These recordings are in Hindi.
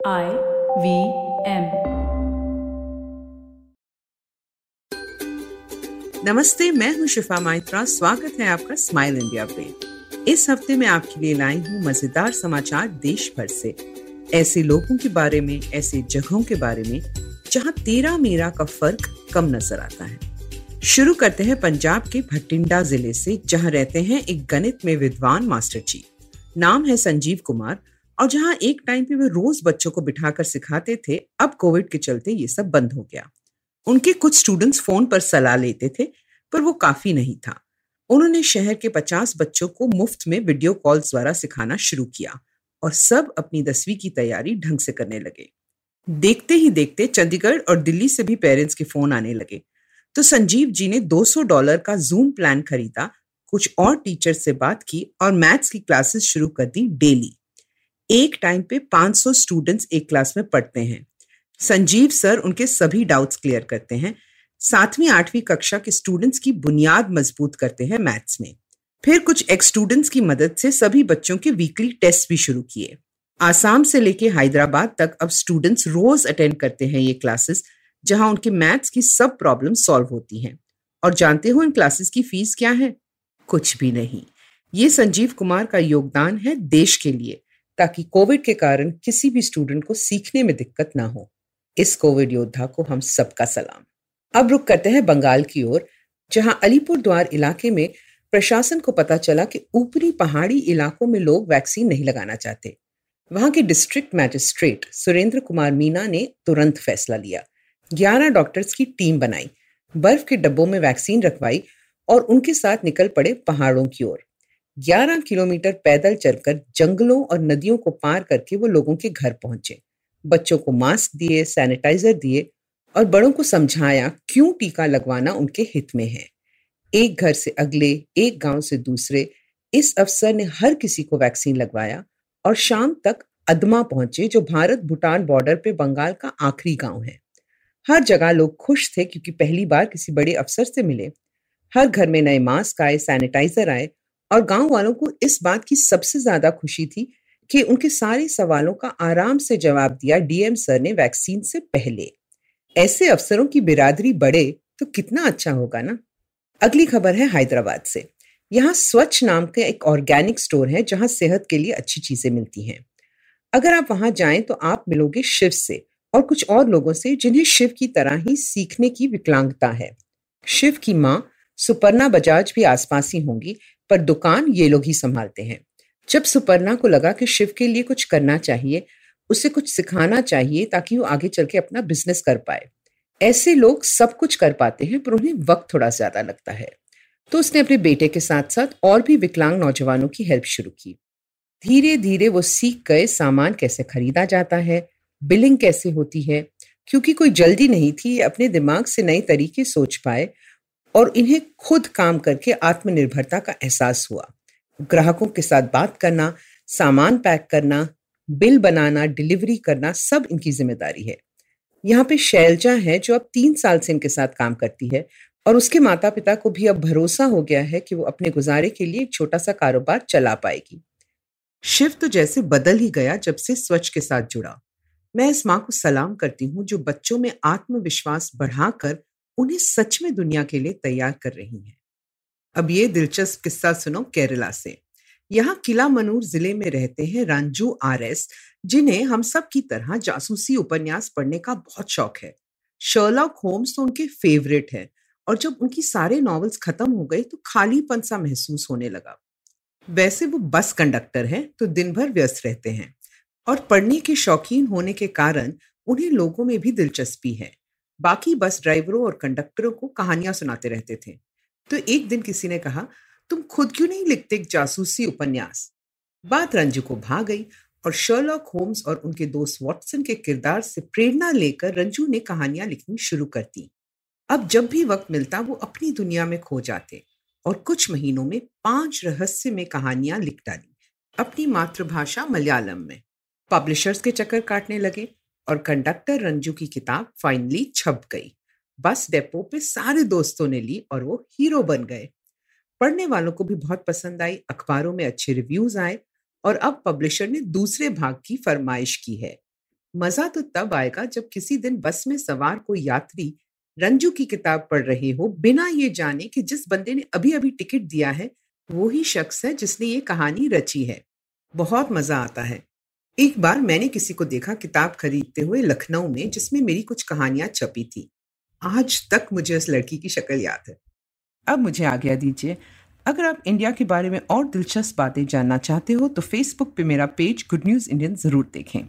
I V M. नमस्ते, मैं हूँ शिफा माइत्रा। स्वागत है आपका स्माइल इंडिया पे। इस हफ़्ते में आपके लिए लाई हूँ मज़ेदार समाचार देश भर से। ऐसे लोगों के बारे में, ऐसे जगहों के बारे में, जहाँ तेरा मेरा का फ़र्क कम नज़र आता है। शुरू करते हैं पंजाब के भटिंडा ज़िले से, जहाँ रहते हैं एक गणित में विद्वान मास्टर जी। नाम है संजीव कुमार और जहाँ एक टाइम पे वे रोज बच्चों को बिठाकर सिखाते थे, अब कोविड के चलते ये सब बंद हो गया। उनके कुछ स्टूडेंट्स फ़ोन पर सलाह लेते थे, पर वो काफ़ी नहीं था। उन्होंने शहर के पचास बच्चों को मुफ़्त में वीडियो कॉल द्वारा सिखाना शुरू किया और सब अपनी दसवीं की तैयारी ढंग से करने लगे। देखते ही देखते चंडीगढ़ और दिल्ली से भी पेरेंट्स के फ़ोन आने लगे। तो संजीव जी ने 200 डॉलर का जूम प्लान खरीदा, कुछ और टीचर से बात की और मैथ्स की क्लासेस शुरू कर दी डेली एक टाइम पे 500 स्टूडेंट्स एक क्लास में पढ़ते हैं। संजीव सर उनके सभी डाउट्स क्लियर करते हैं। सातवीं, आठवीं कक्षा के स्टूडेंट्स की बुनियाद मज़बूत करते हैं मैथ्स में। फिर कुछ एक्स स्टूडेंट्स की मदद से सभी बच्चों के वीकली टेस्ट भी शुरू किए। आसाम से लेके हैदराबाद तक अब स्टूडेंट्स रोज अटेंड करते हैं ये क्लासेस जहाँ उनके मैथ्स की सब प्रॉब्लम सॉल्व होती हैं। और जानते हो इन क्लासेस की फ़ीस क्या है? कुछ भी नहीं। ये संजीव कुमार का योगदान है देश के लिए। ताकि कोविड के कारण किसी भी स्टूडेंट को सीखने में दिक्कत ना हो। इस कोविड योद्धा को हम सबका सलाम। अब रुक करते हैं बंगाल की ओर, जहाँ अलीपुर द्वार इलाके में प्रशासन को पता चला कि ऊपरी पहाड़ी इलाकों में लोग वैक्सीन नहीं लगाना चाहते। वहाँ के डिस्ट्रिक्ट मैजिस्ट्रेट सुरेंद्र कुमार मीना ने तुरंत फैसला लिया। ग्यारह डॉक्टर्स की टीम बनाई, बर्फ़ के डब्बों में वैक्सीन रखवाई और उनके साथ निकल पड़े पहाड़ों की ओर। 11 किलोमीटर पैदल चलकर जंगलों और नदियों को पार करके वो लोगों के घर पहुँचे। बच्चों को मास्क दिए, सैनिटाइजर दिए और बड़ों को समझाया, क्यों टीका लगवाना उनके हित में है? एक घर से अगले, एक गाँव से दूसरे, इस अफसर ने हर किसी को वैक्सीन लगवाया और शाम तक अदमा पहुँचे, जो भारत भूटान बॉर्डर पे बंगाल का आखिरी गाँव है। हर जगह लोग खुश थे क्योंकि पहली बार किसी बड़े अफसर से मिले। हर घर में नए मास्क आए, सैनिटाइजर आए और गाँव वालों को इस बात की सबसे ज़्यादा खुशी थी कि उनके सारे सवालों का आराम से जवाब दिया डीएम सर ने वैक्सीन से पहले। ऐसे अफसरों की बिरादरी बढ़े तो कितना अच्छा होगा ना? अगली खबर है हैदराबाद से। यहाँ स्वच्छ नाम का एक ऑर्गेनिक स्टोर है जहाँ सेहत के लिए अच्छी चीज़ें मिलती हैं। अगर आप वहाँ जाएँ तो आप मिलोगे शिव से और कुछ और लोगों से जिन्हें शिव की तरह ही सीखने की विकलांगता है। शिव की माँ सुपर्णा बजाज भी आसपास ही होंगी, पर दुकान ये लोग ही संभालते हैं। जब सुपर्णा को लगा कि शिव के लिए कुछ करना चाहिए, उसे कुछ सिखाना चाहिए ताकि वो आगे चल के अपना बिज़नेस कर पाए। ऐसे लोग सब कुछ कर पाते हैं, पर उन्हें वक्त थोड़ा ज़्यादा लगता है। तो उसने अपने बेटे के साथ साथ और भी विकलांग नौजवानों की हेल्प शुरू की। धीरे धीरे वो सीख गए सामान कैसे खरीदा जाता है बिलिंग कैसे होती है, क्योंकि कोई जल्दी नहीं थी, अपने दिमाग से नए तरीके सोच पाए और इन्हें खुद काम करके आत्मनिर्भरता का एहसास हुआ। ग्राहकों के साथ बात करना, सामान पैक करना, बिल बनाना, डिलीवरी करना सब इनकी ज़िम्मेदारी है। यहाँ पे शैलजा है जो अब तीन साल से इनके साथ काम करती है और उसके माता पिता को भी अब भरोसा हो गया है कि वो अपने गुजारे के लिए एक छोटा सा कारोबार चला पाएगी। शिव तो जैसे बदल ही गया जब से स्वच्छ के साथ जुड़ा। मैं इस माँ को सलाम करती हूँ जो बच्चों में आत्मविश्वास बढ़ाकर उन्हें सच में दुनिया के लिए तैयार कर रही हैं। अब ये दिलचस्प किस्सा सुनो केरला से। यहाँ किला मनूर ज़िले में रहते हैं रंजू आर एस जिन्हें हम सब की तरह जासूसी उपन्यास पढ़ने का बहुत शौक है। शर्लॉक होम्स तो उनके फेवरेट है और जब उनकी सारे नॉवेल्स खत्म हो गए तो खालीपन सा महसूस होने लगा। वैसे वो बस कंडक्टर हैं तो दिन भर व्यस्त रहते हैं और पढ़ने के शौकीन होने के कारण उन्हें लोगों में भी दिलचस्पी है। बाकी बस ड्राइवरों और कंडक्टरों को कहानियाँ सुनाते रहते थे। तो एक दिन किसी ने कहा, तुम खुद क्यों नहीं लिखते एक जासूसी उपन्यास? बात रंजू को भाग गई और शर्लॉक होम्स और उनके दोस्त वॉटसन के किरदार से प्रेरणा लेकर रंजू ने कहानियाँ लिखनी शुरू कर दी। अब जब भी वक्त मिलता, वो अपनी दुनिया में खो जाते और कुछ महीनों में पाँच रहस्य में कहानियाँ लिख डाली अपनी मातृभाषा मलयालम में। पब्लिशर्स के चक्कर काटने लगे और कंडक्टर रंजू की किताब फाइनली छप गई। बस डेपो पे सारे दोस्तों ने ली और वो हीरो बन गए। पढ़ने वालों को भी बहुत पसंद आई, अखबारों में अच्छे रिव्यूज़ आए और अब पब्लिशर ने दूसरे भाग की फरमाइश की है। मज़ा तो तब आएगा जब किसी दिन बस में सवार कोई यात्री रंजू की किताब पढ़ रहे हो बिना ये जाने कि जिस बंदे ने अभी अभी टिकट दिया है, वो ही शख्स है जिसने ये कहानी रची है। बहुत मज़ा आता है। एक बार मैंने किसी को देखा किताब खरीदते हुए लखनऊ में, जिसमें मेरी कुछ कहानियाँ छपी थी। आज तक मुझे उस लड़की की शक्ल याद है। अब मुझे आज्ञा दीजिए, अगर आप इंडिया के बारे में और दिलचस्प बातें जानना चाहते हो तो फेसबुक पे मेरा पेज गुड न्यूज़ इंडियन ज़रूर देखें।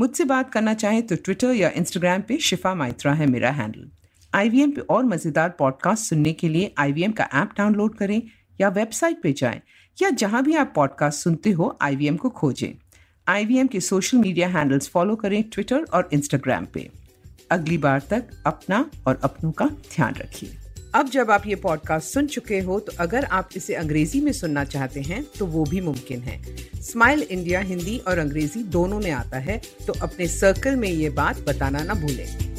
मुझसे बात करना चाहें तो ट्विटर या इंस्टाग्राम पे शिफा माइत्रा है मेरा हैंडल। आई पे और मज़ेदार पॉडकास्ट सुनने के लिए आईवीएम का ऐप डाउनलोड करें या वेबसाइट पे जाएँ, या जहाँ भी आप पॉडकास्ट सुनते हो आईवीएम को खोजें। आईबीएम के सोशल मीडिया हैंडल्स फॉलो करें ट्विटर और इंस्टाग्राम पे। अगली बार तक अपना और अपनों का ध्यान रखिए। अब जब आप ये पॉडकास्ट सुन चुके हो तो अगर आप इसे अंग्रेज़ी में सुनना चाहते हैं तो वो भी मुमकिन है। स्माइल इंडिया हिंदी और अंग्रेज़ी दोनों में आता है तो अपने सर्कल में ये बात बताना ना भूलें।